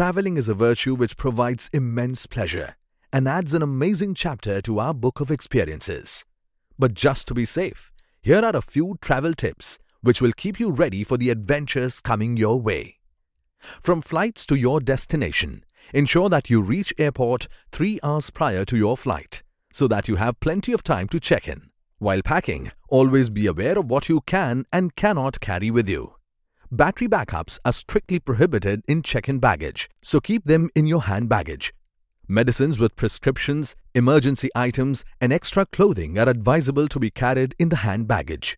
traveling is a virtue which provides immense pleasure and adds an amazing chapter to our book of experiences. But just to be safe, here are a few travel tips which will keep you ready for the adventures coming your way. From flights to your destination, ensure that you reach airport 3 hours prior to your flight so that you have plenty of time to check in. While packing, always be aware of what you can and cannot carry with you. Battery backups are strictly prohibited in check in baggage, so keep them in your hand baggage. Medicines with prescriptions, emergency items, and extra clothing are advisable to be carried in the hand baggage.